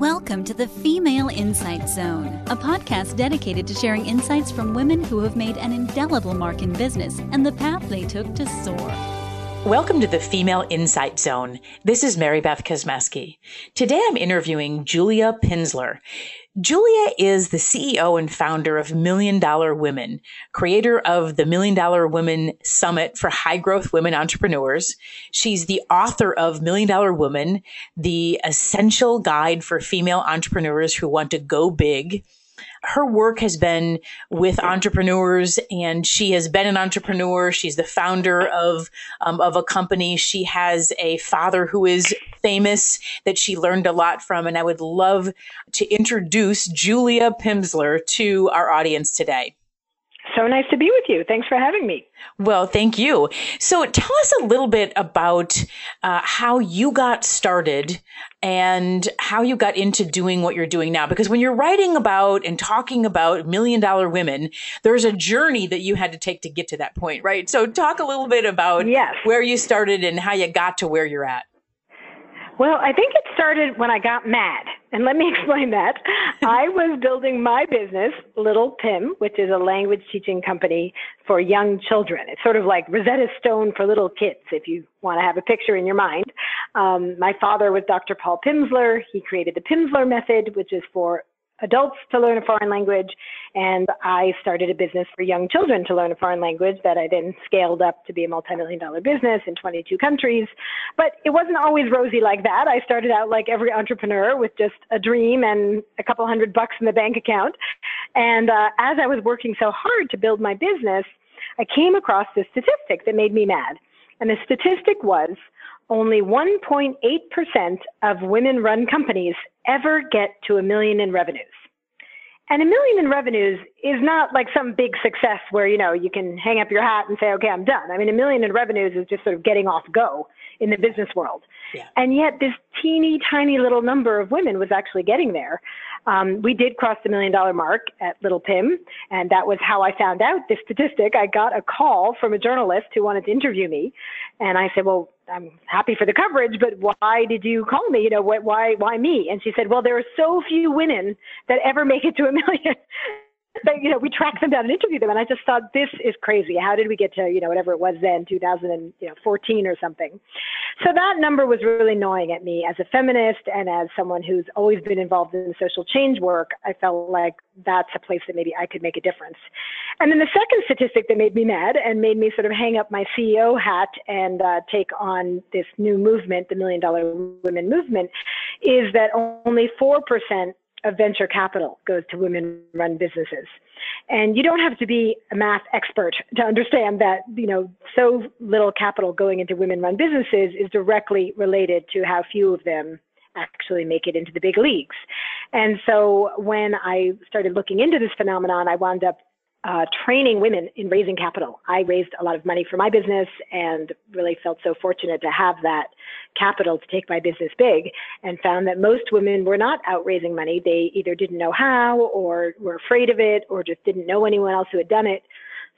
Welcome to the Female Insight Zone, a podcast dedicated to sharing insights from women who have made an indelible mark in business and the path they took to soar. Welcome to the Female Insight Zone. This is Mary Beth Kosmeski. Today I'm interviewing Julia Pimsleur. Julia is the CEO and founder of Million Dollar Women, creator of the Million Dollar Women Summit for High Growth Women Entrepreneurs. She's the author of Million Dollar Woman, the essential guide for female entrepreneurs who want to go big her work has been with entrepreneurs and she has been an entrepreneur. She's the founder of, um, of a company. She has a father who is famous that she learned a lot from. And I would love to introduce Julia Pimsleur to our audience today. So nice to be with you. Thanks for having me. Well, thank you. So tell us a little bit about uh, how you got started and how you got into doing what you're doing now. Because when you're writing about and talking about million dollar women, there's a journey that you had to take to get to that point, right? So talk a little bit about yes. where you started and how you got to where you're at. Well, I think it started when I got mad. And let me explain that. I was building my business, Little Pim, which is a language teaching company for young children. It's sort of like Rosetta Stone for little kids, if you want to have a picture in your mind. Um, my father was Dr. Paul Pimsleur. He created the Pimsleur method, which is for adults to learn a foreign language, and I started a business for young children to learn a foreign language that I then scaled up to be a multi-million dollar business in 22 countries. But it wasn't always rosy like that. I started out like every entrepreneur with just a dream and a couple hundred bucks in the bank account. And uh, as I was working so hard to build my business, I came across this statistic that made me mad. And the statistic was only 1.8% of women run companies ever get to a million in revenues. And a million in revenues is not like some big success where, you know, you can hang up your hat and say, okay, I'm done. I mean, a million in revenues is just sort of getting off go in the business world. And yet this teeny tiny little number of women was actually getting there. Um, we did cross the million dollar mark at Little Pim, and that was how I found out this statistic. I got a call from a journalist who wanted to interview me, and I said, "Well, I'm happy for the coverage, but why did you call me? You know, why why me?" And she said, "Well, there are so few women that ever make it to a million you know, we tracked them down and interviewed them, and I just thought this is crazy. How did we get to you know whatever it was then, 2014 or something? So that number was really gnawing at me as a feminist and as someone who's always been involved in social change work. I felt like that's a place that maybe I could make a difference. And then the second statistic that made me mad and made me sort of hang up my CEO hat and uh, take on this new movement, the Million Dollar Women Movement, is that only four percent of venture capital goes to women run businesses. And you don't have to be a math expert to understand that, you know, so little capital going into women run businesses is directly related to how few of them actually make it into the big leagues. And so when I started looking into this phenomenon, I wound up uh, training women in raising capital. I raised a lot of money for my business and really felt so fortunate to have that capital to take my business big and found that most women were not out raising money. They either didn't know how or were afraid of it or just didn't know anyone else who had done it.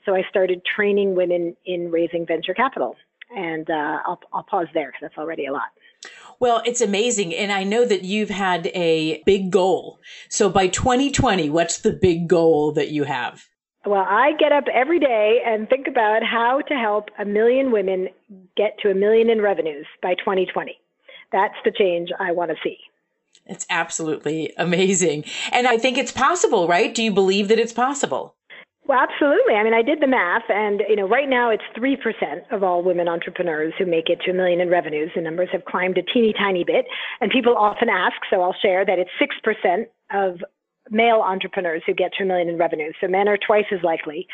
So I started training women in raising venture capital. And uh, I'll, I'll pause there because that's already a lot. Well, it's amazing. And I know that you've had a big goal. So by 2020, what's the big goal that you have? Well, I get up every day and think about how to help a million women get to a million in revenues by 2020. That's the change I want to see. It's absolutely amazing. And I think it's possible, right? Do you believe that it's possible? Well, absolutely. I mean, I did the math, and you know, right now it's three percent of all women entrepreneurs who make it to a million in revenues. The numbers have climbed a teeny tiny bit, and people often ask, so I'll share that it's six percent of male entrepreneurs who get to a million in revenue. So men are twice as likely,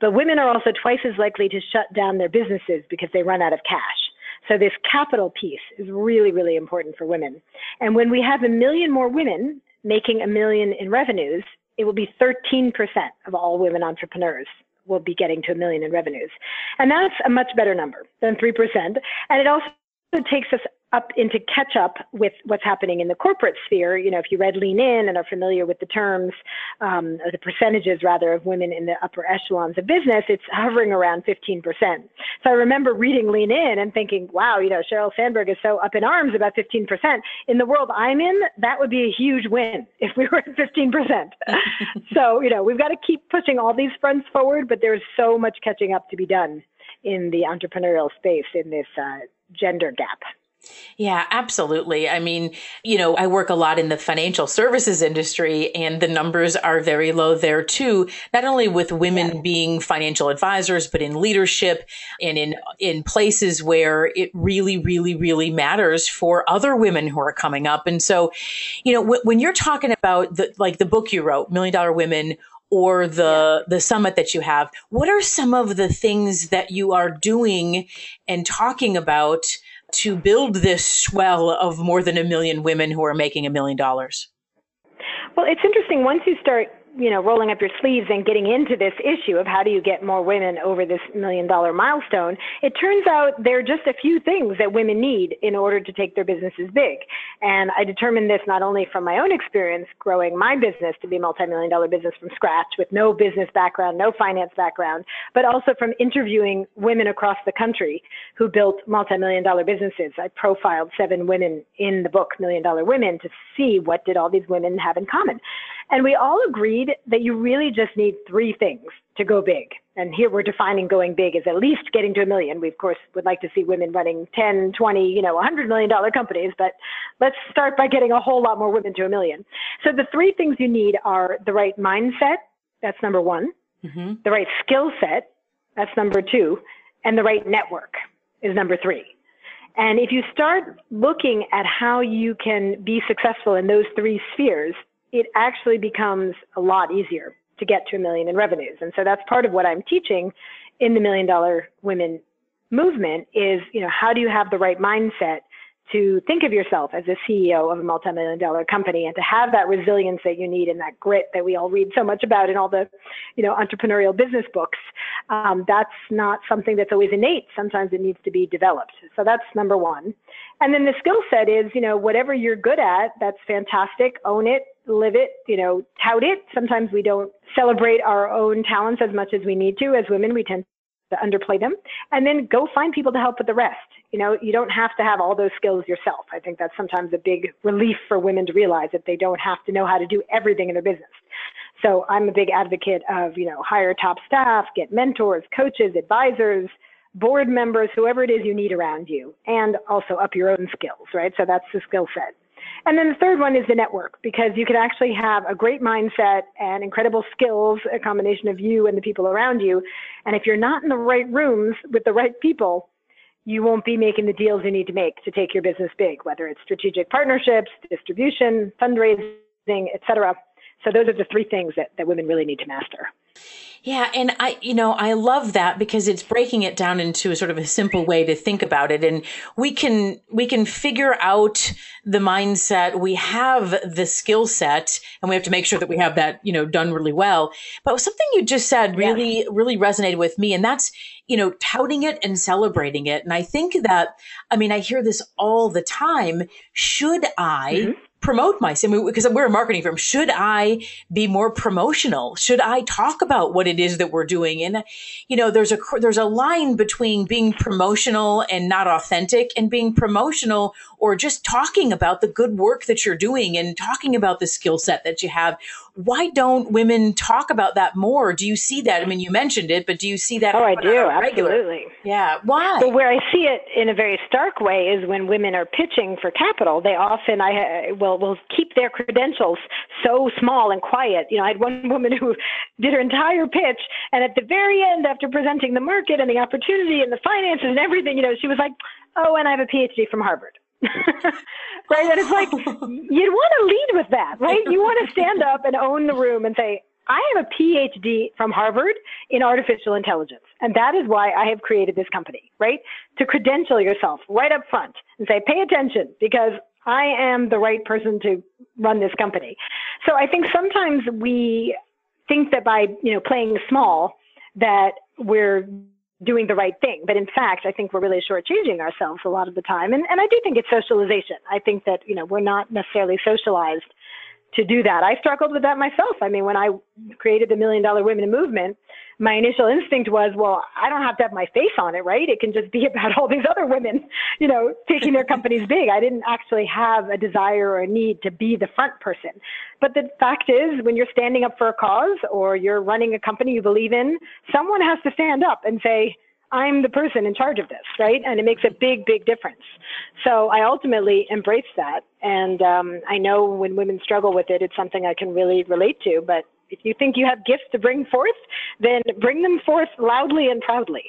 but women are also twice as likely to shut down their businesses because they run out of cash. So this capital piece is really, really important for women. And when we have a million more women making a million in revenues, it will be 13% of all women entrepreneurs will be getting to a million in revenues. And that's a much better number than 3%. And it also takes us up into catch up with what's happening in the corporate sphere. You know, if you read Lean In and are familiar with the terms, um, or the percentages rather, of women in the upper echelons of business, it's hovering around 15%. So I remember reading Lean In and thinking, wow, you know, Sheryl Sandberg is so up in arms about 15%. In the world I'm in, that would be a huge win if we were at 15%. so, you know, we've got to keep pushing all these fronts forward, but there's so much catching up to be done in the entrepreneurial space in this uh, gender gap. Yeah, absolutely. I mean, you know, I work a lot in the financial services industry and the numbers are very low there too, not only with women yeah. being financial advisors, but in leadership and in, in places where it really, really, really matters for other women who are coming up. And so, you know, w- when you're talking about the, like the book you wrote, Million Dollar Women, or the yeah. the summit that you have what are some of the things that you are doing and talking about to build this swell of more than a million women who are making a million dollars? Well, it's interesting. Once you start you know, rolling up your sleeves and getting into this issue of how do you get more women over this million dollar milestone, it turns out there are just a few things that women need in order to take their businesses big. And I determined this not only from my own experience growing my business to be a multi-million dollar business from scratch with no business background, no finance background, but also from interviewing women across the country who built multi-million dollar businesses. I profiled seven women in the book, Million Dollar Women, to see what did all these women have in common. And we all agreed that you really just need three things to go big. And here we're defining going big as at least getting to a million. We of course would like to see women running 10, 20, you know, 100 million dollar companies, but let's start by getting a whole lot more women to a million. So the three things you need are the right mindset. That's number one. Mm-hmm. The right skill set. That's number two. And the right network is number three. And if you start looking at how you can be successful in those three spheres, it actually becomes a lot easier to get to a million in revenues. And so that's part of what I'm teaching in the Million Dollar Women movement is, you know, how do you have the right mindset to think of yourself as a CEO of a multi-million dollar company and to have that resilience that you need and that grit that we all read so much about in all the, you know, entrepreneurial business books. Um, that's not something that's always innate. Sometimes it needs to be developed. So that's number one. And then the skill set is, you know, whatever you're good at, that's fantastic. Own it, live it, you know, tout it. Sometimes we don't celebrate our own talents as much as we need to. As women, we tend to underplay them. And then go find people to help with the rest. You know, you don't have to have all those skills yourself. I think that's sometimes a big relief for women to realize that they don't have to know how to do everything in their business. So I'm a big advocate of, you know, hire top staff, get mentors, coaches, advisors, board members, whoever it is you need around you, and also up your own skills, right? So that's the skill set. And then the third one is the network, because you can actually have a great mindset and incredible skills, a combination of you and the people around you. And if you're not in the right rooms with the right people, you won't be making the deals you need to make to take your business big, whether it's strategic partnerships, distribution, fundraising, et cetera. So those are the three things that, that women really need to master. Yeah, and I, you know, I love that because it's breaking it down into a sort of a simple way to think about it. And we can, we can figure out the mindset. We have the skill set and we have to make sure that we have that, you know, done really well. But something you just said really, yeah. really resonated with me. And that's, you know, touting it and celebrating it. And I think that, I mean, I hear this all the time. Should I mm-hmm promote myself because we're a marketing firm. Should I be more promotional? Should I talk about what it is that we're doing? And you know, there's a there's a line between being promotional and not authentic, and being promotional or just talking about the good work that you're doing and talking about the skill set that you have why don't women talk about that more? Do you see that? I mean, you mentioned it, but do you see that? Oh, I do. Absolutely. Yeah. Why? But where I see it in a very stark way is when women are pitching for capital, they often, I uh, will, will keep their credentials so small and quiet. You know, I had one woman who did her entire pitch and at the very end, after presenting the market and the opportunity and the finances and everything, you know, she was like, oh, and I have a PhD from Harvard. right? And it's like, you'd want to lead with that, right? You want to stand up and own the room and say, I have a PhD from Harvard in artificial intelligence. And that is why I have created this company, right? To credential yourself right up front and say, pay attention because I am the right person to run this company. So I think sometimes we think that by, you know, playing small, that we're doing the right thing. But in fact, I think we're really shortchanging ourselves a lot of the time. And, and I do think it's socialization. I think that, you know, we're not necessarily socialized to do that. I struggled with that myself. I mean, when I created the Million Dollar Women movement, my initial instinct was, well, I don't have to have my face on it, right? It can just be about all these other women, you know, taking their companies big. I didn't actually have a desire or a need to be the front person. But the fact is, when you're standing up for a cause or you're running a company you believe in, someone has to stand up and say, I'm the person in charge of this, right? And it makes a big, big difference. So I ultimately embrace that. And um, I know when women struggle with it, it's something I can really relate to. But if you think you have gifts to bring forth, then bring them forth loudly and proudly.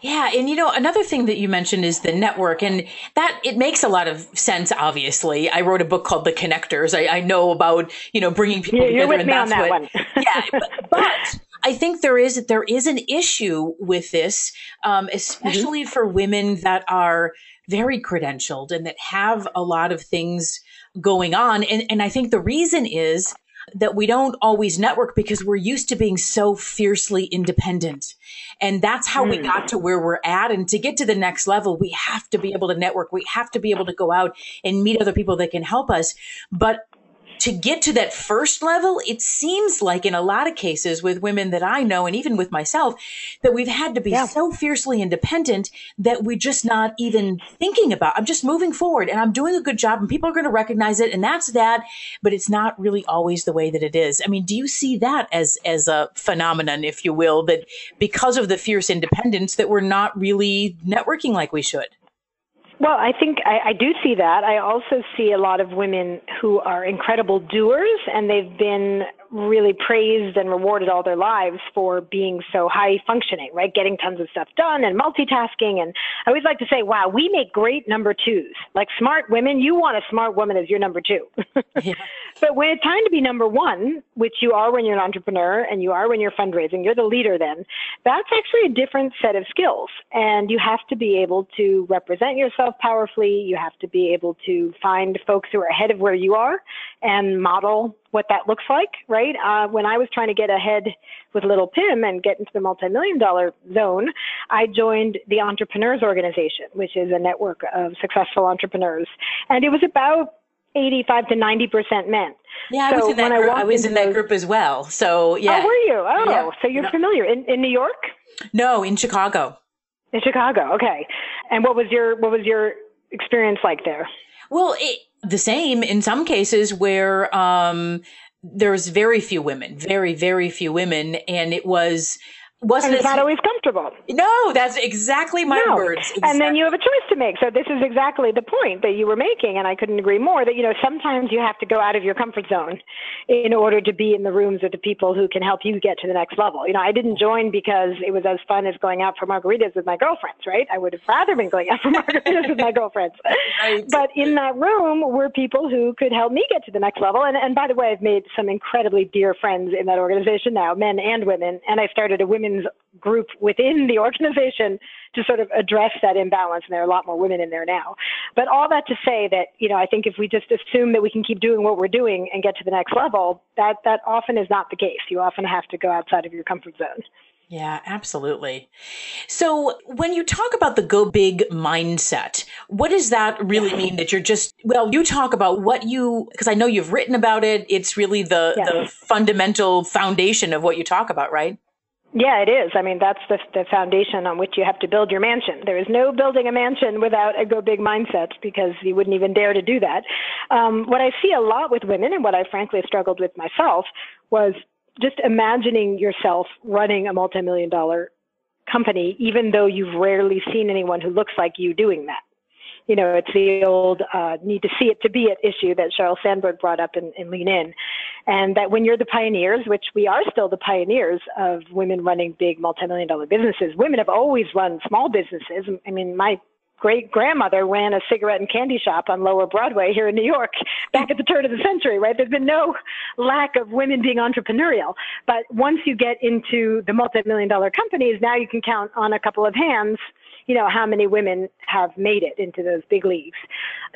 Yeah, and you know another thing that you mentioned is the network, and that it makes a lot of sense. Obviously, I wrote a book called The Connectors. I, I know about you know bringing people together, you're with and me that's on that what. one. yeah, but, but I think there is there is an issue with this, um, especially mm-hmm. for women that are very credentialed and that have a lot of things going on, and and I think the reason is that we don't always network because we're used to being so fiercely independent. And that's how mm. we got to where we're at. And to get to the next level, we have to be able to network. We have to be able to go out and meet other people that can help us. But to get to that first level, it seems like in a lot of cases with women that I know and even with myself, that we've had to be yeah. so fiercely independent that we're just not even thinking about. I'm just moving forward and I'm doing a good job and people are going to recognize it and that's that, but it's not really always the way that it is. I mean, do you see that as as a phenomenon, if you will, that because of the fierce independence that we're not really networking like we should? Well, I think I, I do see that. I also see a lot of women who are incredible doers and they've been really praised and rewarded all their lives for being so high functioning, right? Getting tons of stuff done and multitasking. And I always like to say, wow, we make great number twos. Like smart women, you want a smart woman as your number two. yeah. But when it's time to be number one, which you are when you're an entrepreneur and you are when you're fundraising, you're the leader then, that's actually a different set of skills. And you have to be able to represent yourself powerfully. You have to be able to find folks who are ahead of where you are and model what that looks like, right? Uh, when I was trying to get ahead with Little Pim and get into the multi-million dollar zone, I joined the Entrepreneurs Organization, which is a network of successful entrepreneurs. And it was about 85 to 90% men. Yeah, I was in that, group. I, I was in that those, group as well. So, yeah. Oh, were you? Oh, yeah. so you're familiar. In, in New York? No, in Chicago. In Chicago, okay. And what was your what was your experience like there? Well, it, the same in some cases where um, there's very few women, very, very few women. And it was wasn't it's not always comfortable. No, that's exactly my no. words. Exactly. And then you have a choice to make. So this is exactly the point that you were making, and I couldn't agree more. That you know sometimes you have to go out of your comfort zone in order to be in the rooms with the people who can help you get to the next level. You know, I didn't join because it was as fun as going out for margaritas with my girlfriends. Right? I would have rather been going out for margaritas with my girlfriends. Right. But in that room were people who could help me get to the next level. And and by the way, I've made some incredibly dear friends in that organization now, men and women. And I started a women women's group within the organization to sort of address that imbalance. And there are a lot more women in there now. But all that to say that, you know, I think if we just assume that we can keep doing what we're doing and get to the next level, that, that often is not the case. You often have to go outside of your comfort zone. Yeah, absolutely. So when you talk about the go big mindset, what does that really mean that you're just, well, you talk about what you, because I know you've written about it. It's really the, yes. the fundamental foundation of what you talk about, right? Yeah, it is. I mean, that's the, the foundation on which you have to build your mansion. There is no building a mansion without a go big mindset because you wouldn't even dare to do that. Um, what I see a lot with women and what I frankly struggled with myself was just imagining yourself running a multi-million dollar company, even though you've rarely seen anyone who looks like you doing that you know, it's the old uh, need to see it to be it issue that Sheryl Sandberg brought up in, in Lean In. And that when you're the pioneers, which we are still the pioneers of women running big multi-million dollar businesses, women have always run small businesses. I mean, my great grandmother ran a cigarette and candy shop on Lower Broadway here in New York back at the turn of the century, right? There's been no lack of women being entrepreneurial. But once you get into the multi million dollar companies, now you can count on a couple of hands you know, how many women have made it into those big leagues.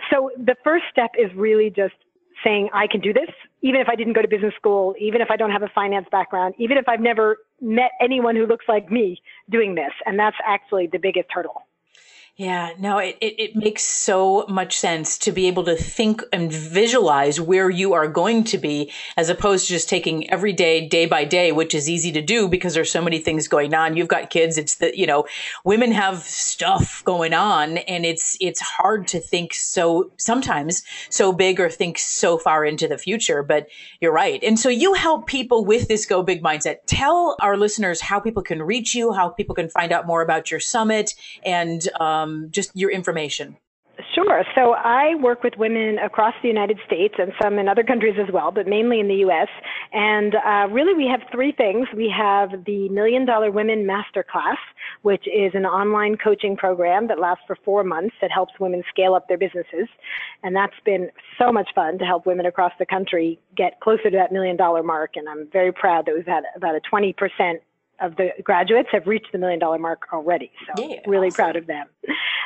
So the first step is really just saying, I can do this, even if I didn't go to business school, even if I don't have a finance background, even if I've never met anyone who looks like me doing this. And that's actually the biggest hurdle. Yeah, no, it, it, it, makes so much sense to be able to think and visualize where you are going to be as opposed to just taking every day, day by day, which is easy to do because there's so many things going on. You've got kids. It's the, you know, women have stuff going on and it's, it's hard to think so sometimes so big or think so far into the future, but you're right. And so you help people with this go big mindset. Tell our listeners how people can reach you, how people can find out more about your summit and, um, um, just your information? Sure. So I work with women across the United States and some in other countries as well, but mainly in the U.S. And uh, really, we have three things. We have the Million Dollar Women Masterclass, which is an online coaching program that lasts for four months that helps women scale up their businesses. And that's been so much fun to help women across the country get closer to that million dollar mark. And I'm very proud that we've had about a 20% of the graduates have reached the million dollar mark already. So yeah, really awesome. proud of them.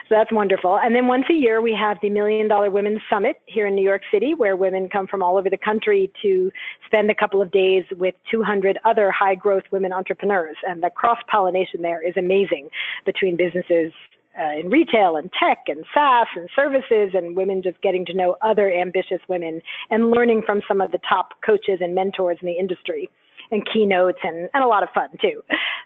So that's wonderful. And then once a year we have the Million Dollar Women's Summit here in New York City where women come from all over the country to spend a couple of days with 200 other high growth women entrepreneurs. And the cross pollination there is amazing between businesses uh, in retail and tech and SaaS and services and women just getting to know other ambitious women and learning from some of the top coaches and mentors in the industry and keynotes and, and a lot of fun too.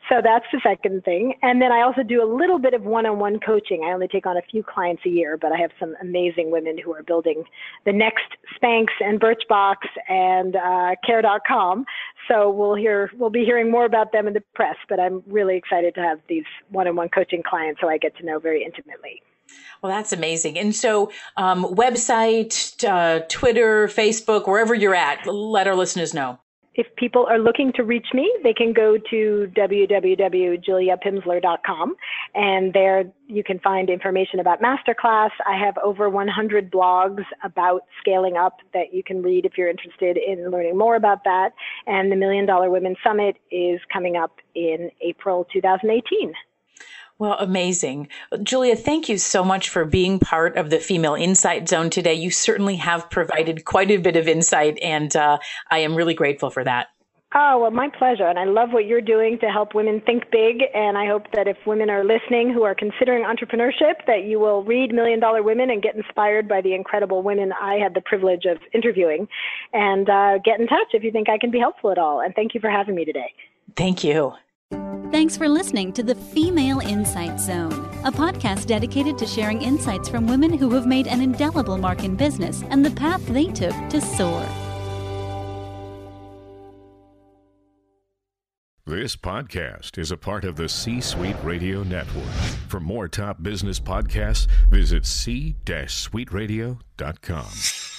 So that's the second thing. And then I also do a little bit of one-on-one coaching. I only take on a few clients a year, but I have some amazing women who are building the next Spanx and Birchbox and uh, Care.com. So we'll hear, we'll be hearing more about them in the press. But I'm really excited to have these one-on-one coaching clients, so I get to know very intimately. Well, that's amazing. And so, um, website, uh, Twitter, Facebook, wherever you're at, let our listeners know if people are looking to reach me, they can go to www.juliapimsleur.com and there you can find information about Masterclass. I have over 100 blogs about scaling up that you can read if you're interested in learning more about that. And the Million Dollar Women Summit is coming up in April 2018. Well, amazing. Julia, thank you so much for being part of the Female Insight Zone today. You certainly have provided quite a bit of insight, and uh, I am really grateful for that. Oh, well, my pleasure. And I love what you're doing to help women think big. And I hope that if women are listening who are considering entrepreneurship, that you will read Million Dollar Women and get inspired by the incredible women I had the privilege of interviewing. And uh, get in touch if you think I can be helpful at all. And thank you for having me today. Thank you. Thanks for listening to the Female Insight Zone, a podcast dedicated to sharing insights from women who have made an indelible mark in business and the path they took to soar. This podcast is a part of the C Suite Radio Network. For more top business podcasts, visit c-suiteradio.com.